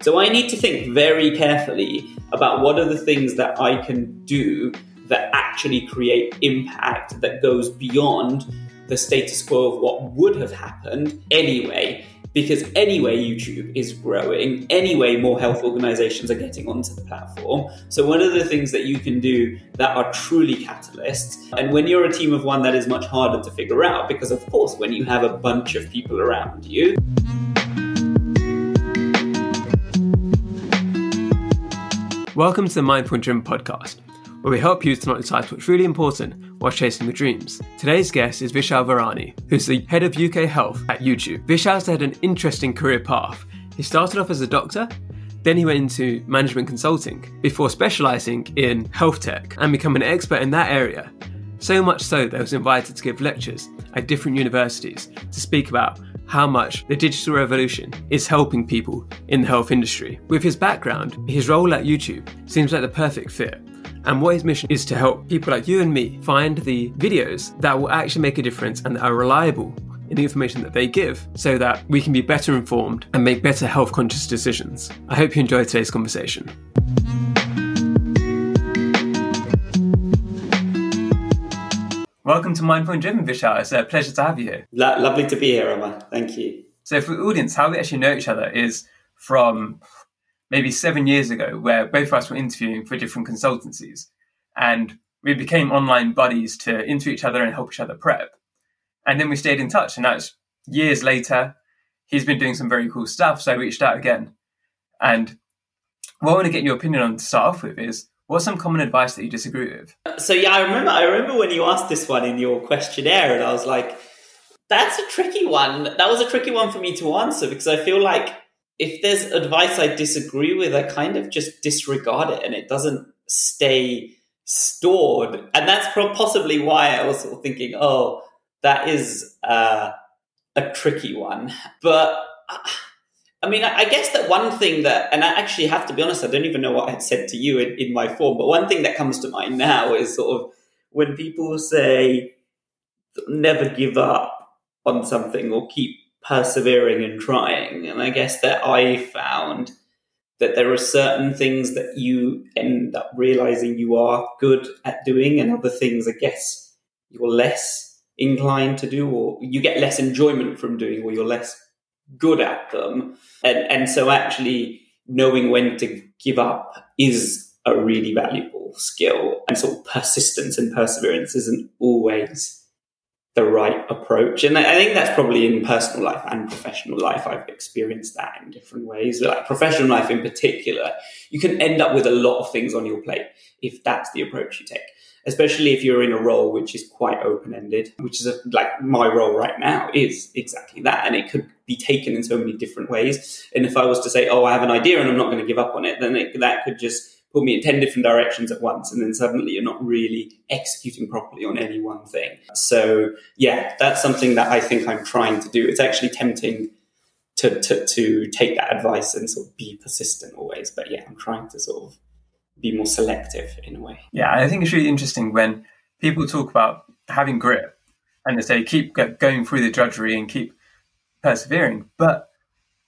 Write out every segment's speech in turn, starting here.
So I need to think very carefully about what are the things that I can do that actually create impact that goes beyond the status quo of what would have happened anyway. Because anyway, YouTube is growing. Anyway, more health organizations are getting onto the platform. So, one of the things that you can do that are truly catalysts, and when you're a team of one, that is much harder to figure out because, of course, when you have a bunch of people around you, Welcome to the Mindful & Driven podcast, where we help you to not decide what's really important while chasing your dreams. Today's guest is Vishaal Virani, who's the head of UK Health at YouTube. Vishaal's had an interesting career path. He started off as a doctor, then he went into management consulting before specialising in health tech and becoming an expert in that area. So much so that he was invited to give lectures at different universities to speak about how much the digital revolution is helping people in the health industry. With his background, his role at YouTube seems like the perfect fit. And what his mission is to help people like you and me find the videos that will actually make a difference and that are reliable in the information that they give so that we can be better informed and make better health conscious decisions. I hope you enjoyed today's conversation. Welcome to Mindful & Driven, Vishaal. It's a pleasure to have you here. Lo- lovely to be here, Emma. Thank you. So, for the audience, how we actually know each other is from maybe seven years ago, where both of us were interviewing for different consultancies. And we became online buddies to interview each other and help each other prep. And then we stayed in touch. And that's years later. He's been doing some very cool stuff. So I reached out again. And what I want to get your opinion on to start off with is What's some common advice that you disagree with? So yeah, I remember. I remember when you asked this one in your questionnaire, and I was like, "That's a tricky one." That was a tricky one for me to answer because I feel like if there's advice I disagree with, I kind of just disregard it, and it doesn't stay stored. And that's possibly why I was sort of thinking, "Oh, that is uh, a tricky one," but. I mean, I guess that one thing that, and I actually have to be honest, I don't even know what I had said to you in, in my form, but one thing that comes to mind now is sort of when people say never give up on something or keep persevering and trying. And I guess that I found that there are certain things that you end up realizing you are good at doing, and other things, I guess, you're less inclined to do, or you get less enjoyment from doing, or you're less good at them. And, and so actually knowing when to give up is a really valuable skill. And sort of persistence and perseverance isn't always the right approach. And I think that's probably in personal life and professional life. I've experienced that in different ways. Like professional life in particular, you can end up with a lot of things on your plate if that's the approach you take especially if you're in a role which is quite open ended, which is a, like my role right now is exactly that. And it could be taken in so many different ways. And if I was to say, oh, I have an idea and I'm not going to give up on it, then it, that could just put me in 10 different directions at once. And then suddenly you're not really executing properly on any one thing. So, yeah, that's something that I think I'm trying to do. It's actually tempting. To, to, to take that advice and sort of be persistent always. But yeah, I'm trying to sort of be more selective in a way. Yeah, I think it's really interesting when people talk about having grit and they say keep going through the drudgery and keep persevering. But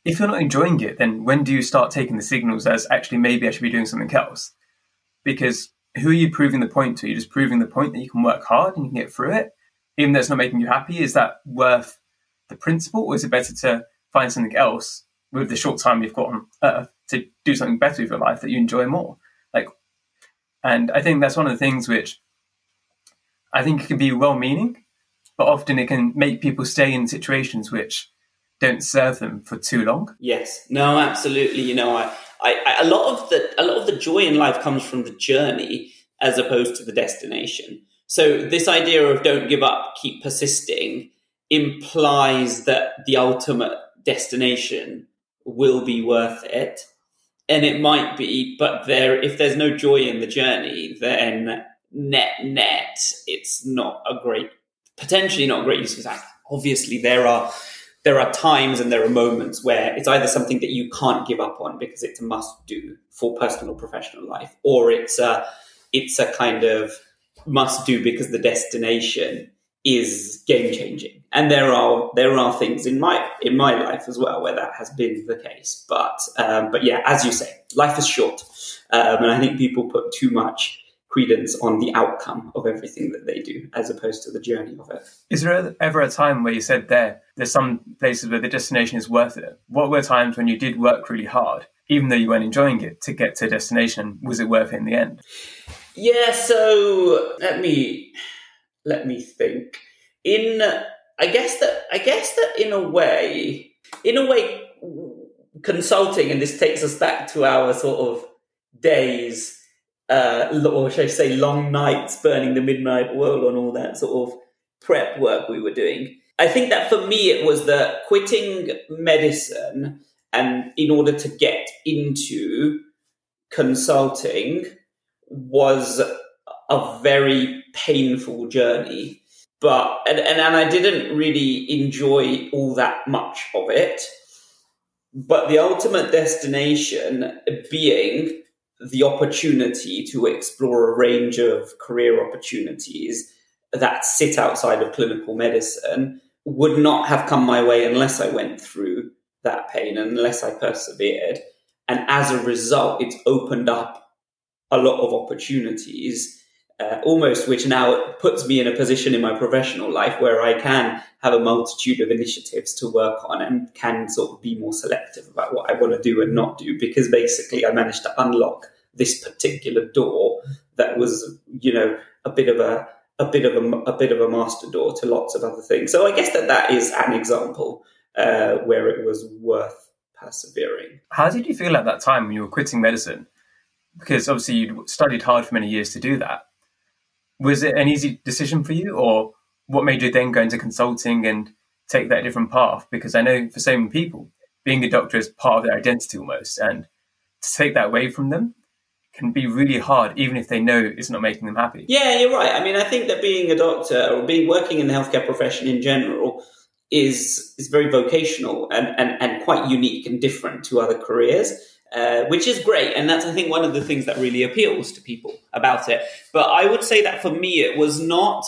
if you're not enjoying it, then when do you start taking the signals as actually maybe I should be doing something else? Because who are you proving the point to? You're just proving the point that you can work hard and you can get through it, even though it's not making you happy. Is that worth the principle, or is it better to find something else with the short time you've got on Earth to do something better with your life that you enjoy more? And I think that's one of the things which I think can be well meaning, but often it can make people stay in situations which don't serve them for too long. Yes, no, absolutely. You know, I, I, a lot of the a lot of the joy in life comes from the journey as opposed to the destination. So this idea of don't give up, keep persisting implies that the ultimate destination will be worth it and it might be, but there, if there's no joy in the journey, then net net, it's not a great, potentially not a great use of time. Obviously, there are there are times and there are moments where it's either something that you can't give up on because it's a must do for personal professional life, or it's a it's a kind of must do because the destination is game changing. And there are there are things in my in my life as well where that has been the case. But um, but yeah, as you say, life is short, um, and I think people put too much credence on the outcome of everything that they do as opposed to the journey of it. Is there ever a time where you said there there's some places where the destination is worth it? What were times when you did work really hard, even though you weren't enjoying it, to get to a destination? Was it worth it in the end? Yeah, so let me let me think. In I guess that I guess that in a way, in a way, consulting, and this takes us back to our sort of days uh, or should I say, long nights burning the midnight oil on all that sort of prep work we were doing. I think that for me, it was that quitting medicine and in order to get into consulting was a very painful journey. But, and, and, and I didn't really enjoy all that much of it. But the ultimate destination being the opportunity to explore a range of career opportunities that sit outside of clinical medicine would not have come my way unless I went through that pain, unless I persevered. And as a result, it's opened up a lot of opportunities, uh, almost which now puts me in a position in my professional life where I can have a multitude of initiatives to work on and can sort of be more selective about what I want to do and not do because basically I managed to unlock this particular door that was, you know, a bit of a a bit of a, a bit of a master door to lots of other things. So I guess that that is an example uh, where it was worth persevering. How did you feel at that time when you were quitting medicine? Because obviously you'd studied hard for many years to do that. Was it an easy decision for you, or what made you then go into consulting and take that different path? Because I know for so many people, being a doctor is part of their identity almost, and to take that away from them can be really hard, even if they know it's not making them happy. Yeah, you're right. I mean, I think that being a doctor or being working in the healthcare profession in general is is very vocational and, and, and quite unique and different to other careers. Uh, which is great, and that's I think one of the things that really appeals to people about it. But I would say that for me, it was not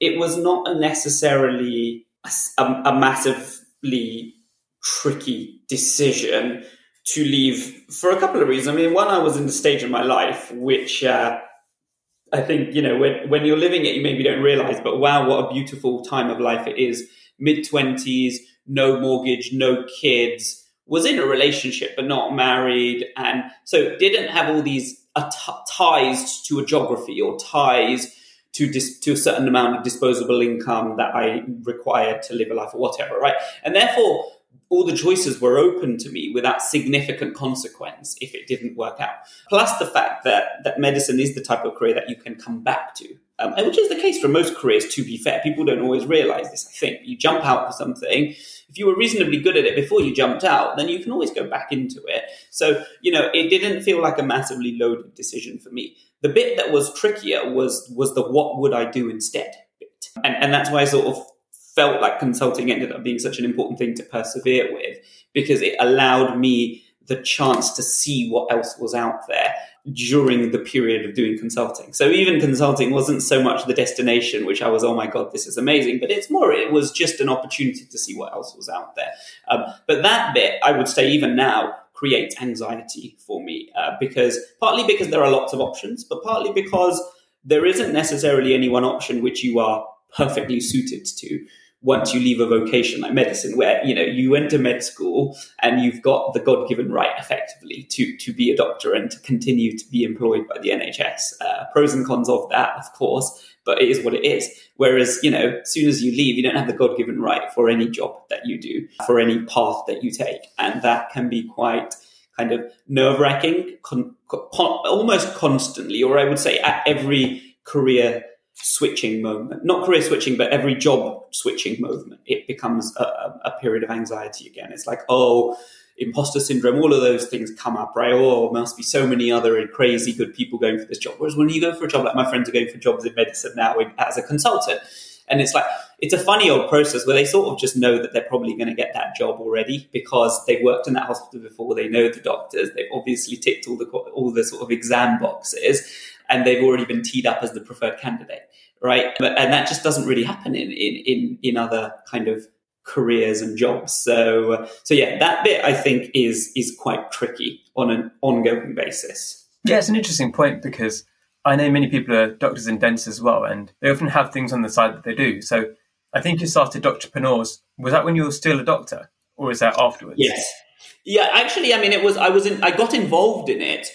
it was not necessarily a, a massively tricky decision to leave for a couple of reasons. I mean, one, I was in the stage of my life which uh, I think you know when when you're living it, you maybe don't realize, but wow, what a beautiful time of life it is. Mid twenties, no mortgage, no kids. Was in a relationship but not married, and so didn't have all these uh, ties to a geography or ties to dis- to a certain amount of disposable income that I required to live a life or whatever, right? And therefore, all the choices were open to me without significant consequence if it didn't work out. Plus the fact that that medicine is the type of career that you can come back to, um, which is the case for most careers. To be fair, people don't always realize this. I think you jump out for something. If you were reasonably good at it before you jumped out, then you can always go back into it. So you know, it didn't feel like a massively loaded decision for me. The bit that was trickier was was the what would I do instead bit, and and that's why I sort of felt like consulting ended up being such an important thing to persevere with because it allowed me the chance to see what else was out there during the period of doing consulting. So even consulting wasn't so much the destination, which I was, oh my God, this is amazing, but it's more, it was just an opportunity to see what else was out there. Um, but that bit, I would say, even now, creates anxiety for me uh, because partly because there are lots of options, but partly because there isn't necessarily any one option which you are perfectly suited to once you leave a vocation like medicine, where you know you went to med school and you've got the God-given right, effectively, to to be a doctor and to continue to be employed by the NHS. Uh, pros and cons of that, of course, but it is what it is. Whereas you know, as soon as you leave, you don't have the God-given right for any job that you do, for any path that you take, and that can be quite kind of nerve-wracking, con- con- almost constantly, or I would say at every career switching moment, not career switching, but every job switching moment, it becomes a, a, period of anxiety again. It's like, oh, imposter syndrome, all of those things come up, right? Oh, must be so many other crazy good people going for this job. Whereas when you go for a job, like my friends are going for jobs in medicine now as a consultant, and it's like, it's a funny old process where they sort of just know that they're probably going to get that job already because they've worked in that hospital before. They know the doctors. They've obviously ticked all the all the sort of exam boxes, and they've already been teed up as the preferred candidate right? But, and that just doesn't really happen in, in, in, in other kind of careers and jobs. So, so yeah, that bit I think is, is quite tricky on an ongoing basis. Yeah, it's an interesting point because I know many people are doctors and dentists as well, and they often have things on the side that they do. So I think you started Doctorpreneurs. Was that when you were still a doctor, or is that afterwards? Yes. Yeah, actually, I mean, it was. I was in. I got involved in it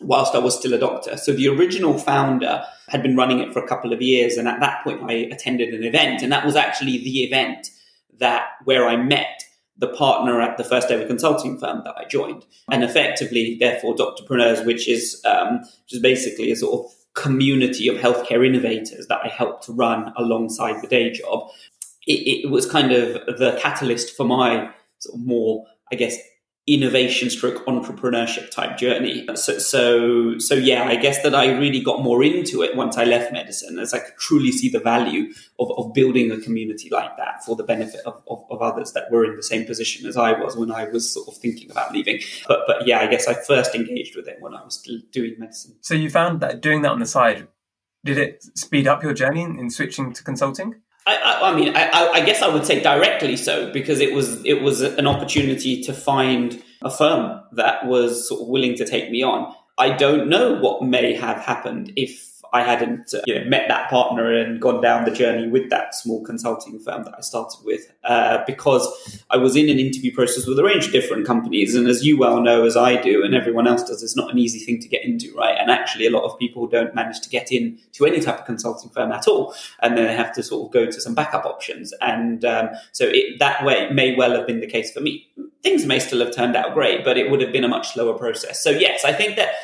whilst I was still a doctor. So the original founder had been running it for a couple of years, and at that point, I attended an event, and that was actually the event that where I met the partner at the first ever consulting firm that I joined, and effectively, therefore, Doctorpreneurs, which is um, which is basically a sort of community of healthcare innovators that I helped to run alongside the day job. It, it was kind of the catalyst for my sort of more, I guess, innovation stroke entrepreneurship type journey. So, so, so yeah, I guess that I really got more into it once I left medicine as I could truly see the value of, of building a community like that for the benefit of, of, of, others that were in the same position as I was when I was sort of thinking about leaving. But, but yeah, I guess I first engaged with it when I was still doing medicine. So you found that doing that on the side, did it speed up your journey in, in switching to consulting? I, I, I mean, I, I, guess I would say directly so because it was it was an opportunity to find a firm that was willing to take me on. I don't know what may have happened if I hadn't uh, you know, met that partner and gone down the journey with that small consulting firm that I started with, uh, because I was in an interview process with a range of different companies. And as you well know, as I do, and everyone else does, it's not an easy thing to get into, right? And actually, a lot of people don't manage to get in to any type of consulting firm at all. And then they have to sort of go to some backup options. And um, so it, that way may well have been the case for me. Things may still have turned out great, but it would have been a much slower process. So, yes, I think that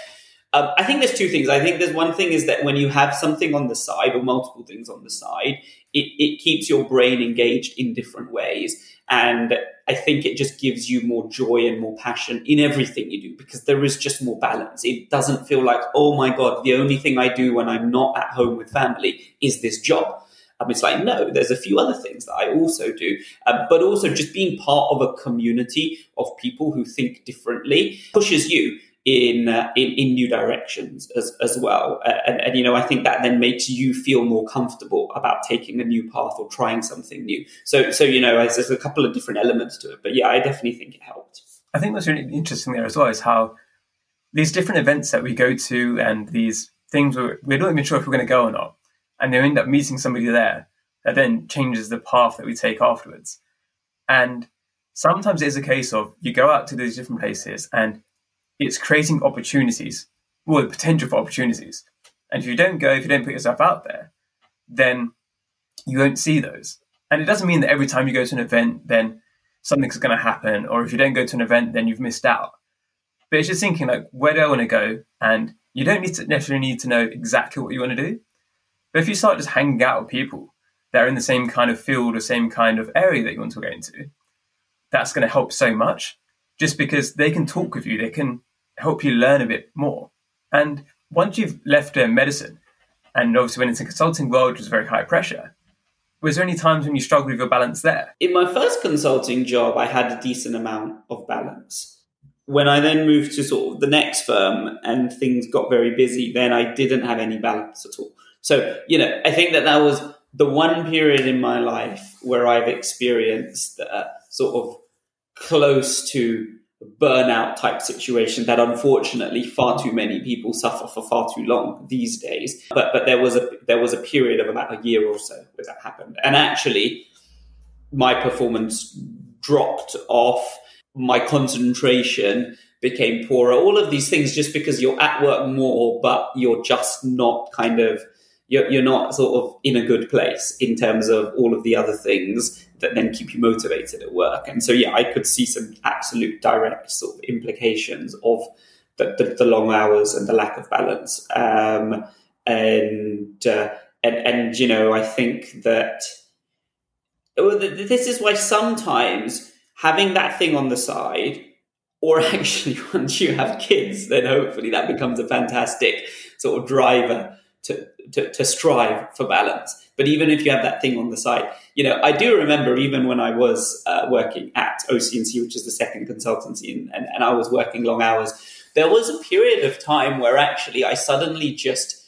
um, I think there's two things. I think there's one thing is that when you have something on the side or multiple things on the side, it, it keeps your brain engaged in different ways. And I think it just gives you more joy and more passion in everything you do because there is just more balance. It doesn't feel like, oh my God, the only thing I do when I'm not at home with family is this job. Um, it's like, no, there's a few other things that I also do. Um, but also just being part of a community of people who think differently pushes you in, uh, in in new directions as as well. And, and, you know, I think that then makes you feel more comfortable about taking a new path or trying something new. So so you know, there's a couple of different elements to it. But yeah, I definitely think it helped. I think what's really interesting there as well is how these different events that we go to and these things we're, we're not even sure if we're going to go or not, and we end up meeting somebody there that then changes the path that we take afterwards. And sometimes it is a case of you go out to these different places and it's creating opportunities, well, the potential for opportunities. And if you don't go, if you don't put yourself out there, then you won't see those. And it doesn't mean that every time you go to an event, then something's going to happen, or if you don't go to an event, then you've missed out. But it's just thinking like, where do I want to go? And you don't need to necessarily need to know exactly what you want to do. But if you start just hanging out with people that are in the same kind of field or same kind of area that you want to go into, that's going to help so much. Just because they can talk with you, they can help you learn a bit more. And once you've left medicine, and obviously went into the consulting world, which was very high pressure, was there any times when you struggled with your balance there? In my first consulting job, I had a decent amount of balance. When I then moved to sort of the next firm and things got very busy, then I didn't have any balance at all. So, you know, I think that that was the one period in my life where I've experienced uh, sort of close to burnout type situation that unfortunately far too many people suffer for far too long these days. But but there was a there was a period of about a year or so where that happened, and actually my performance dropped off. My concentration became poorer. All of these things just because you're at work more, but you're just not kind of you're, you're not sort of in a good place in terms of all of the other things that then keep you motivated at work. And so, yeah, I could see some absolute direct sort of implications of the, the, the long hours and the lack of balance. Um, and, uh, and, and, you know, I think that this is why sometimes having that thing on the side, or actually once you have kids, then hopefully that becomes a fantastic sort of driver to, to, to strive for balance. But even if you have that thing on the side, you know, I do remember even when I was uh, working at OC&C, which is the second consultancy, and, and, and I was working long hours, there was a period of time where actually I suddenly just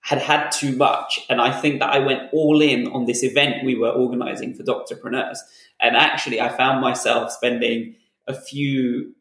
had had too much. And I think that I went all in on this event we were organizing for Doctorpreneurs. And actually, I found myself spending a few,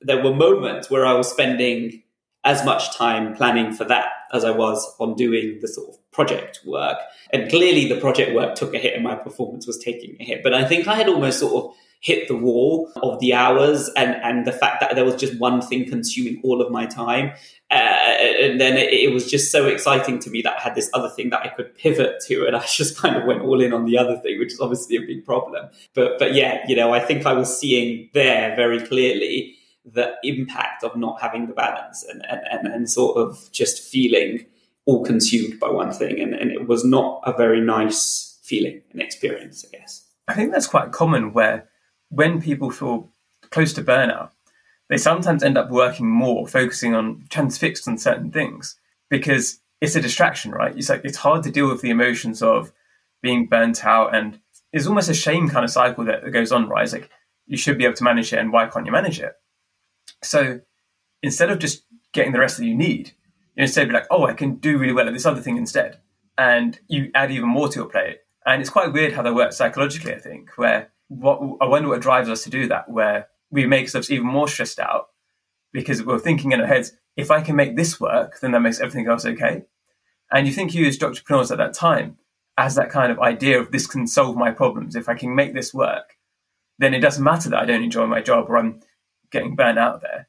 there were moments where I was spending as much time planning for that as I was on doing the sort of project work. And clearly, the project work took a hit and my performance was taking a hit. But I think I had almost sort of hit the wall of the hours and, and the fact that there was just one thing consuming all of my time. Uh, and then it, it, was just so exciting to me that I had this other thing that I could pivot to, and I just kind of went all in on the other thing, which is obviously a big problem. But but yeah, you know, I think I was seeing there very clearly the impact of not having the balance and and, and, and sort of just feeling all consumed by one thing, and, and it was not a very nice feeling and experience, I guess. I think that's quite common where when people feel close to burnout, they sometimes end up working more, focusing on transfixed on certain things because it's a distraction, right? It's like it's hard to deal with the emotions of being burnt out, and it's almost a shame kind of cycle that goes on, right? It's like you should be able to manage it, and why can't you manage it? So instead of just getting the rest that you need, you instead be like, oh, I can do really well at this other thing instead, and you add even more to your plate. And it's quite weird how that works psychologically, I think, where what I wonder what drives us to do that, where we make ourselves even more stressed out because we're thinking in our heads, if I can make this work, then that makes everything else okay. And you think you as Doctorpreneurs at that time as that kind of idea of this can solve my problems. If I can make this work, then it doesn't matter that I don't enjoy my job or I'm getting burnt out there.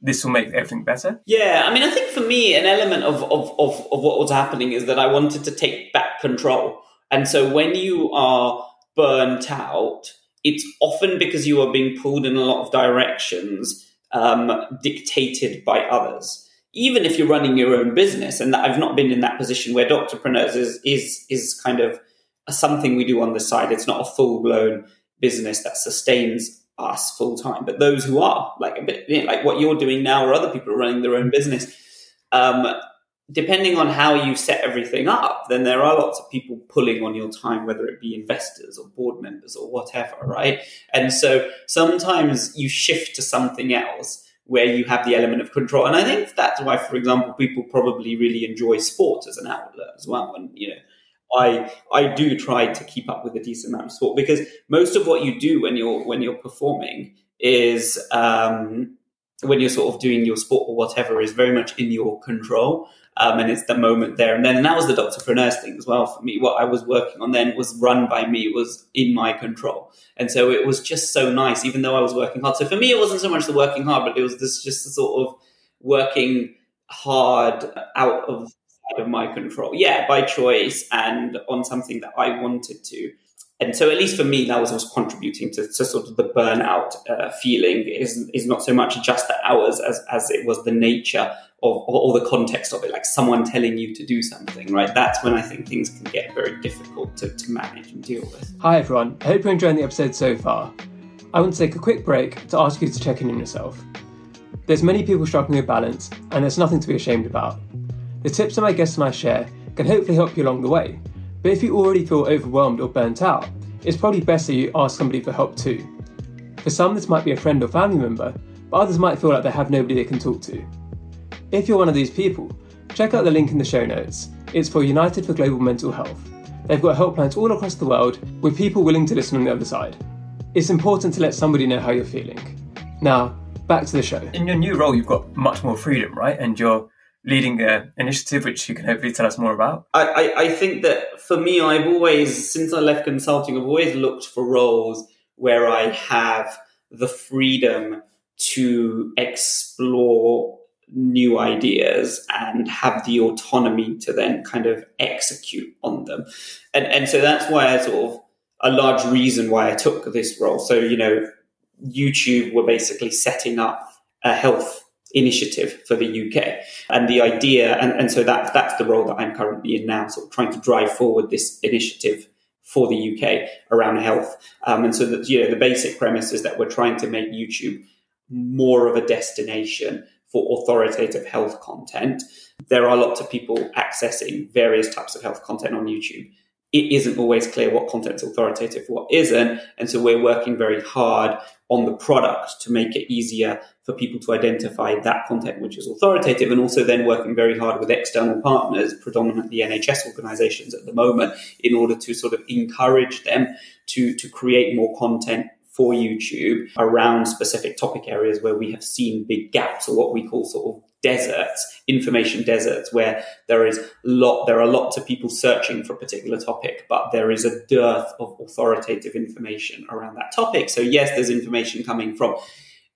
This will make everything better. Yeah, I mean, I think for me, an element of, of, of, of what was happening is that I wanted to take back control. And so when you are burnt out, it's often because you are being pulled in a lot of directions um, dictated by others. Even if you're running your own business, and I've not been in that position where Doctorpreneurs is is is kind of something we do on the side. It's not a full blown business that sustains us full time, but those who are like a bit you know, like what you're doing now, or other people running their own business. Um, depending on how you set everything up, then there are lots of people pulling on your time, whether it be investors or board members or whatever, right? And so sometimes you shift to something else where you have the element of control. And I think that's why, for example, people probably really enjoy sport as an outlet as well. And, you know, I I do try to keep up with a decent amount of sport because most of what you do when you're when you're performing is um, when you're sort of doing your sport or whatever is very much in your control. Um, and it's the moment there and then. And that was the Doctorpreneurs thing as well for me. What I was working on then was run by me, was in my control. And so it was just so nice, even though I was working hard. So for me, it wasn't so much the working hard, but it was this just the sort of working hard out of of my control. Yeah, by choice and on something that I wanted to. And so at least for me that was, was contributing to, to sort of the burnout uh, feeling. Is, is not so much just the hours as, as it was the nature of or, the context of it like someone telling you to do something right? That's when i think things can get very difficult to, to manage and deal with. Hi everyone. I hope you're enjoying the episode so far. I want to take a quick break to ask you to check in on yourself. There's many people struggling with balance and there's nothing to be ashamed about the tips that my guests and i share can hopefully help you along the way but if you already feel overwhelmed or burnt out, it's probably best that you ask somebody for help too. For some, this might be a friend or family member, but others might feel like they have nobody they can talk to. If you're one of these people, check out the link in the show notes. It's for United for Global Mental Health. They've got helplines all across the world with people willing to listen on the other side. It's important to let somebody know how you're feeling. Now, back to the show. In your new role, you've got much more freedom, right? And you're leading an initiative, which you can hopefully tell us more about? I, I, I, think that for me, I've always, since I left consulting, I've always looked for roles where I have the freedom to explore new ideas and have the autonomy to then kind of execute on them. And, and so that's why I sort of, a large reason why I took this role. So, you know, YouTube were basically setting up a health initiative for the UK. And the idea, and, and so that, that's the role that I'm currently in now, sort of trying to drive forward this initiative for the UK around health. Um, and so that, you know, the basic premise is that we're trying to make YouTube more of a destination for authoritative health content. There are lots of people accessing various types of health content on YouTube. it isn't always clear what content's authoritative, what isn't. And so we're working very hard on the product to make it easier for people to identify that content which is authoritative and also then working very hard with external partners, predominantly NHS organizations at the moment, in order to sort of encourage them to, to create more content for YouTube around specific topic areas where we have seen big gaps or what we call sort of deserts, information deserts, where there is lot, there are lots of people searching for a particular topic, but there is a dearth of authoritative information around that topic. So yes, there's information coming from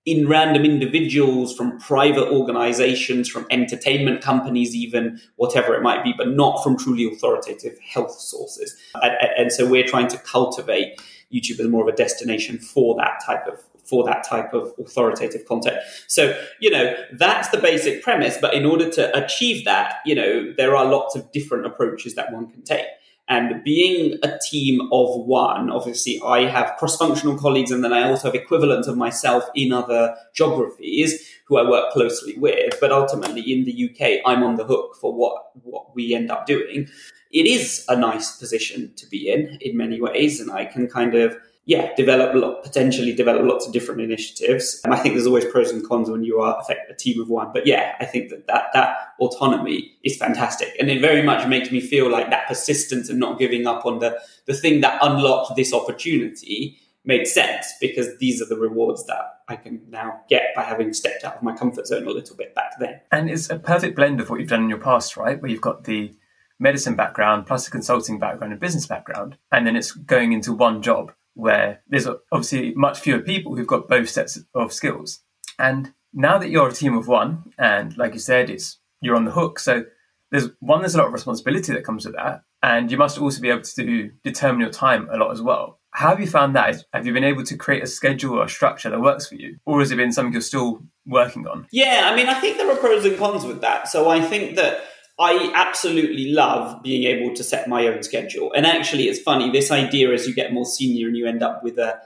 in random individuals, from private organizations, from entertainment companies, even whatever it might be, but not from truly authoritative health sources. And, and so we're trying to cultivate YouTube as more of a destination for that type of for that type of authoritative content. So, you know, that's the basic premise. But in order to achieve that, you know, there are lots of different approaches that one can take. And being a team of one, obviously, I have cross functional colleagues, and then I also have equivalents of myself in other geographies who I work closely with. But ultimately, in the UK, I'm on the hook for what, what we end up doing. It is a nice position to be in, in many ways, and I can kind of yeah, develop lot, potentially develop lots of different initiatives. And I think there's always pros and cons when you are a team of one. But yeah, I think that, that that autonomy is fantastic. And it very much makes me feel like that persistence and not giving up on the, the thing that unlocked this opportunity made sense because these are the rewards that I can now get by having stepped out of my comfort zone a little bit back then. And it's a perfect blend of what you've done in your past, right? Where you've got the medicine background plus a consulting background and business background, and then it's going into one job where there's obviously much fewer people who've got both sets of skills. And now that you're a team of one, and like you said, it's you're on the hook. So there's one, there's a lot of responsibility that comes with that, and you must also be able to determine your time a lot as well. How have you found that? Have you been able to create a schedule or a structure that works for you, or has it been something you're still working on? Yeah, I mean, I think there are pros and cons with that. So I think that I absolutely love being able to set my own schedule. And actually, it's funny, this idea as you get more senior and you end up with a,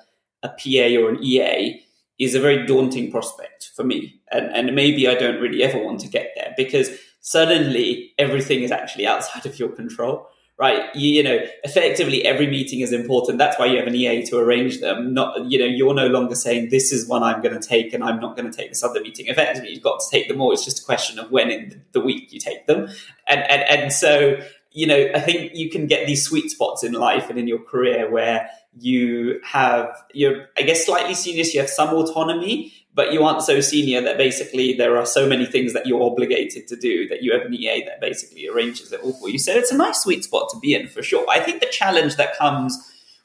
a PA or an EA is a very daunting prospect for me. And, and maybe I don't really ever want to get there because suddenly everything is actually outside of your control right? You, you, know, effectively every meeting is important. That's why you have an EA to arrange them. Not, you know, you're no longer saying this is one I'm going to take and I'm not going to take this other meeting. Effectively, you've got to take them all. It's just a question of when in the week you take them. And, and, and so, you know, I think you can get these sweet spots in life and in your career where you have, you're, I guess, slightly senior, so you have some autonomy, but you aren't so senior that basically there are so many things that you're obligated to do that you have an EA that basically arranges it all for you. So it's a nice sweet spot to be in for sure. I think the challenge that comes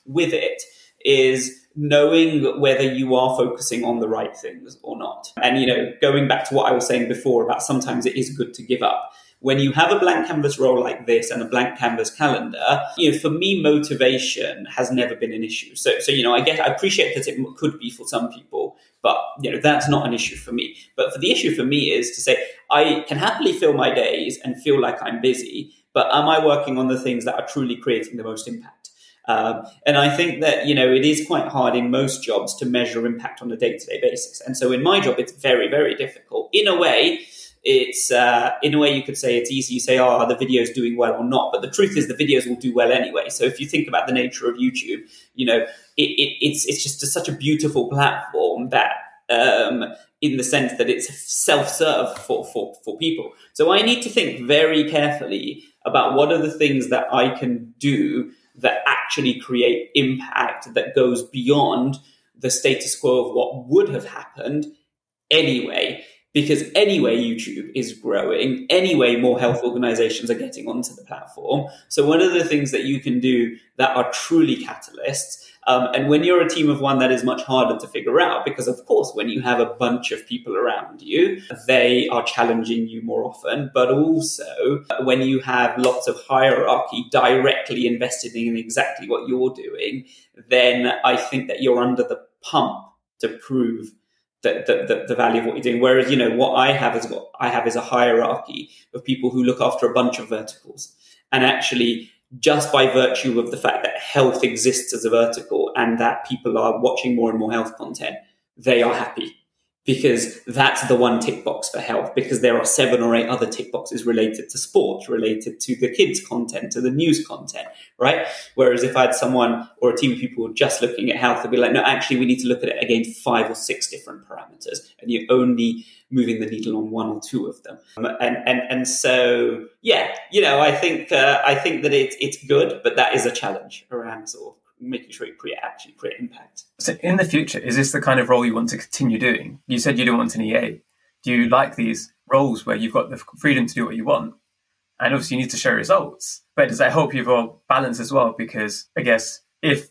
with it is knowing whether you are focusing on the right things or not. And, you know, going back to what I was saying before about sometimes it is good to give up when you have a blank canvas role like this and a blank canvas calendar, you know, for me, motivation has never been an issue. So, so you know, I get, I appreciate that it could be for some people, but you know, that's not an issue for me. But for the issue for me is to say I can happily fill my days and feel like I'm busy, but am I working on the things that are truly creating the most impact? Um, and I think that you know it is quite hard in most jobs to measure impact on a day-to-day basis. And so in my job, it's very, very difficult. In a way, it's uh, in a way you could say it's easy. You say, "Oh, are the videos doing well or not?" But the truth is, the videos will do well anyway. So if you think about the nature of YouTube, you know, it, it, it's it's just a, such a beautiful platform that. Um, in the sense that it's self-serve for, for, for people. So I need to think very carefully about what are the things that I can do that actually create impact that goes beyond the status quo of what would have happened anyway because anyway youtube is growing anyway more health organizations are getting onto the platform. So one of the things that you can do that are truly catalysts um, and when you're a team of one that is much harder to figure out because of course when you have a bunch of people around you they are challenging you more often but also when you have lots of hierarchy directly invested in exactly what you're doing then i think that you're under the pump to prove the, the, the, value of what you're doing. Whereas, you know, what I have is what I have is a hierarchy of people who look after a bunch of verticals. And actually, just by virtue of the fact that health exists as a vertical and that people are watching more and more health content, they are happy because that's the one tick box for health because there are seven or eight other tick boxes related to sport related to the kids content to the news content right? Whereas if i had someone or a team of people just looking at health they'd be like no actually we need to look at it against five or six different parameters and you're only moving the needle on one or two of them. And and and so yeah you know i think uh, i think that it's it's good but that is a challenge around sort of making sure you create actually create impact. So in the future, is this the kind of role you want to continue doing? You said you don't want an EA. Do you like these roles where you've got the freedom to do what you want? And obviously you need to show results. But does that help you for balance as well? Because I guess if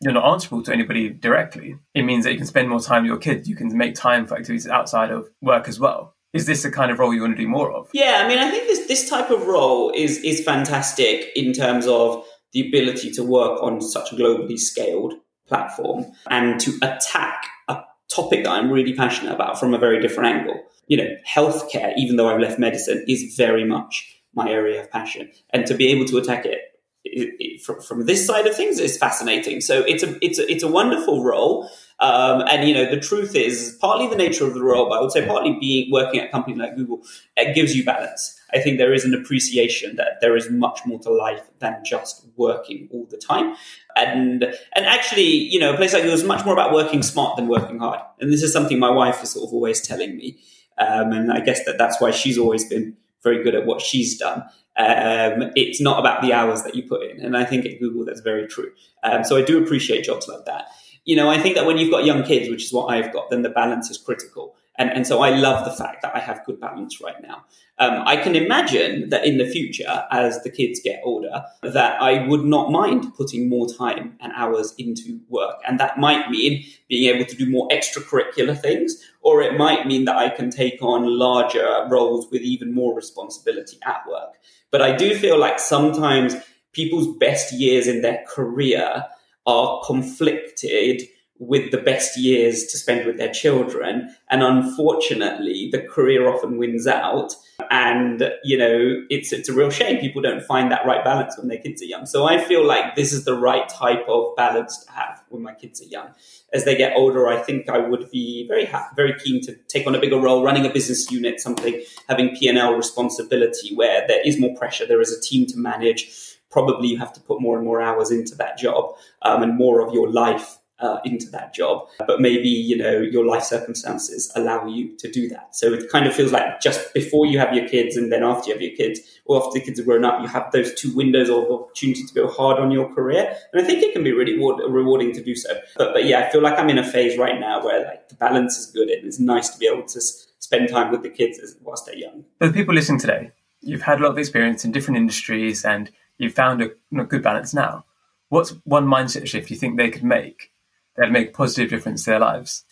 you're not answerable to anybody directly, it means that you can spend more time with your kids. You can make time for activities outside of work as well. Is this the kind of role you want to do more of? Yeah, I mean, I think this this type of role is is fantastic in terms of the ability to work on such a globally scaled platform and to attack a topic that I'm really passionate about from a very different angle. You know, healthcare, even though I've left medicine, is very much my area of passion. And to be able to attack it, it, it from, from, this side of things is fascinating. So it's a it's a, it's a wonderful role. Um, and you know, the truth is, partly the nature of the role, but I would say partly being working at a company like Google, it gives you balance. I think there is an appreciation that there is much more to life than just working all the time. And and actually, you know, a place like Google is much more about working smart than working hard. And this is something my wife is sort of always telling me. Um, and I guess that that's why she's always been very good at what she's done. Um, it's not about the hours that you put in. And I think at Google, that's very true. Um, so I do appreciate jobs like that you know, I think that when you've got young kids, which is what I've got, then the balance is critical. And, and so I love the fact that I have good balance right now. Um, I can imagine that in the future, as the kids get older, that I would not mind putting more time and hours into work. And that might mean being able to do more extracurricular things, or it might mean that I can take on larger roles with even more responsibility at work. But I do feel like sometimes people's best years in their career are conflicted with the best years to spend with their children. And unfortunately, the career often wins out. And, you know, it's, it's a real shame people don't find that right balance when their kids are young. So I feel like this is the right type of balance to have when my kids are young. As they get older, I think I would be very happy, very keen to take on a bigger role, running a business unit, something having P&L responsibility where there is more pressure, there is a team to manage probably you have to put more and more hours into that job um, and more of your life uh, into that job. But maybe, you know, your life circumstances allow you to do that. So it kind of feels like just before you have your kids and then after you have your kids, or after the kids are grown up, you have those two windows of opportunity to go hard on your career. And I think it can be really reward- rewarding to do so. But, but yeah, I feel like I'm in a phase right now where like the balance is good and it's nice to be able to spend time with the kids whilst they're young. For the people listening today, you've had a lot of experience in different industries and you've found a good balance now. What's one mindset shift you think they could make that'd make positive difference to their lives?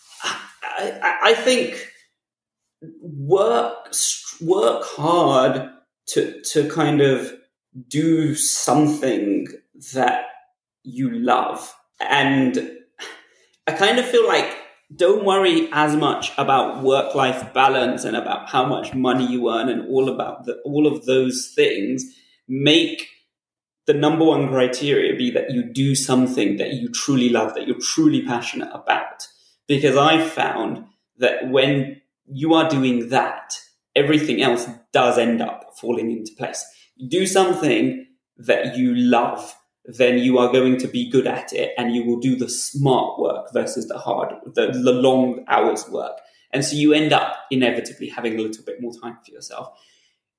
I, I think work work hard to to kind of do something that you love and i kind of feel like don't worry as much about work life balance and about how much money you earn and all about the, all of those things make the number one criteria be that you do something that you truly love, that you're truly passionate about. Because I found that when you are doing that, everything else does end up falling into place. Do something that you love, then you are going to be good at it and you will do the smart work versus the hard, the, the long hours work. And so you end up inevitably having a little bit more time for yourself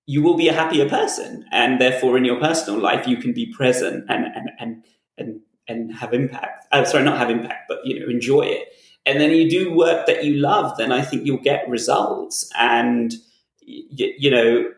you will be a happier person and therefore in your personal life you can be present and and and and, and have impact. Uh, sorry not have impact but you know enjoy it. And then you do work that you love then i think you'll get results. And you, you know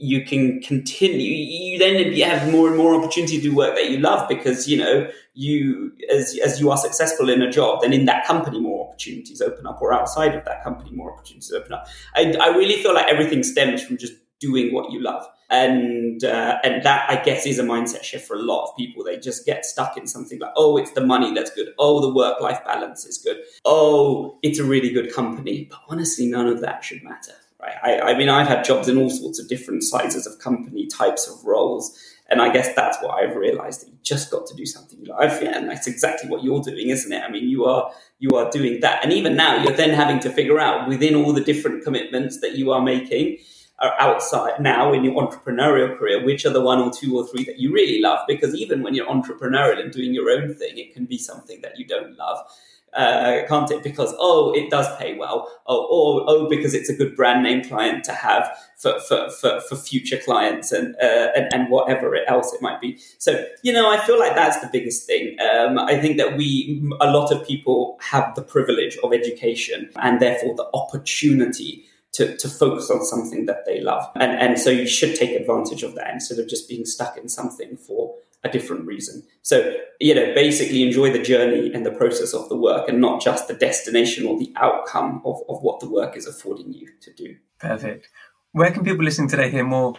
you can continue you then have more and more opportunity to do work that you love because you know you as as you are successful in a job then in that company more opportunities open up or outside of that company more opportunities open up. I, I really feel like everything stems from just doing what you love. And uh, and that I guess is a mindset shift for a lot of people. They just get stuck in something like, oh, it's the money that's good. Oh, the work life balance is good. Oh, it's a really good company. But honestly, none of that should matter. Right? I, I mean, I've had jobs in all sorts of different sizes of company, types of roles, And I guess that's what I've realized that you just got to do something you love. Yeah, and that's exactly what you're doing, isn't it? I mean, you are you are doing that. And even now you're then having to figure out within all the different commitments that you are making are outside now in your entrepreneurial career, which are the one or two or three that you really love? Because even when you're entrepreneurial and doing your own thing, it can be something that you don't love. Uh, can't it? Because oh, it does pay well. Oh, or oh, because it's a good brand name client to have for for, for, for future clients and, uh, and and whatever else it might be. So you know, I feel like that's the biggest thing. Um, I think that we a lot of people have the privilege of education and therefore the opportunity to, to focus on something that they love. And, and so you should take advantage of that instead of just being stuck in something for a different reason. So, you know, basically enjoy the journey and the process of the work and not just the destination or the outcome of, of what the work is affording you to do. Perfect. Where can people listening today hear more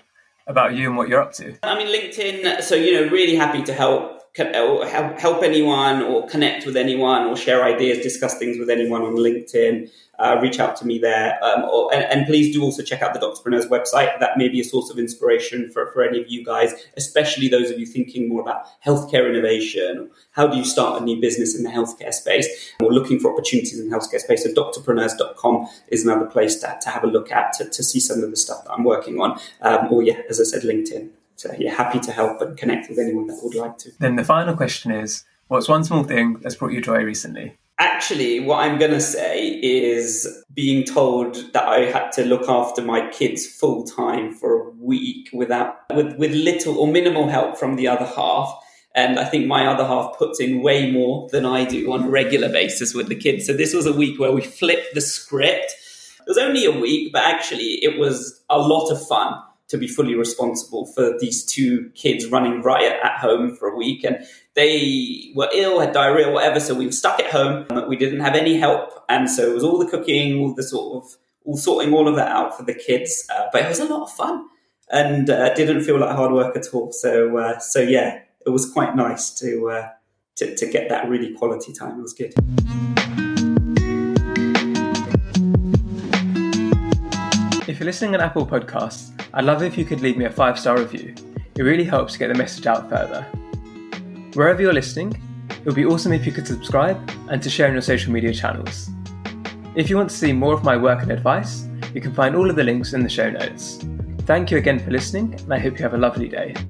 about you and what you're up to? I mean, LinkedIn. So, you know, really happy to help or help anyone or connect with anyone or share ideas, discuss things with anyone on LinkedIn, uh, reach out to me there. Um, or, and, and, please do also check out the Doctorpreneurs website. That may be a source of inspiration for, for any of you guys, especially those of you thinking more about healthcare innovation. How do you start a new business in the healthcare space? Or looking for opportunities in the healthcare space. So doctorpreneurs.com is another place to, to have a look at to, to see some of the stuff that I'm working on. Um, or yeah, as I said, LinkedIn. So yeah, happy to help and connect with anyone that would like to. Then the final question is, what's one small thing that's brought you joy recently? Actually, what I'm going to say is being told that I had to look after my kids full time for a week without with, with little or minimal help from the other half. And I think my other half puts in way more than I do on a regular basis with the kids. So this was a week where we flipped the script. It was only a week, but actually it was a lot of fun to be fully responsible for these two kids running riot at home for a week. And they were ill, had diarrhea, whatever. So we were stuck at home. We didn't have any help. And so it was all the cooking, all the sort of, all sorting all of that out for the kids. Uh, but it was a lot of fun and uh, didn't feel like hard work at all. So, uh, so yeah, it was quite nice to, uh, to, to get that really quality time. It was good. If you're listening on Apple Podcasts, I'd love if you could leave me a five star review. It really helps to get the message out further. Wherever you're listening, it would be awesome if you could subscribe and to share on your social media channels. If you want to see more of my work and advice, you can find all of the links in the show notes. Thank you again for listening, and I hope you have a lovely day.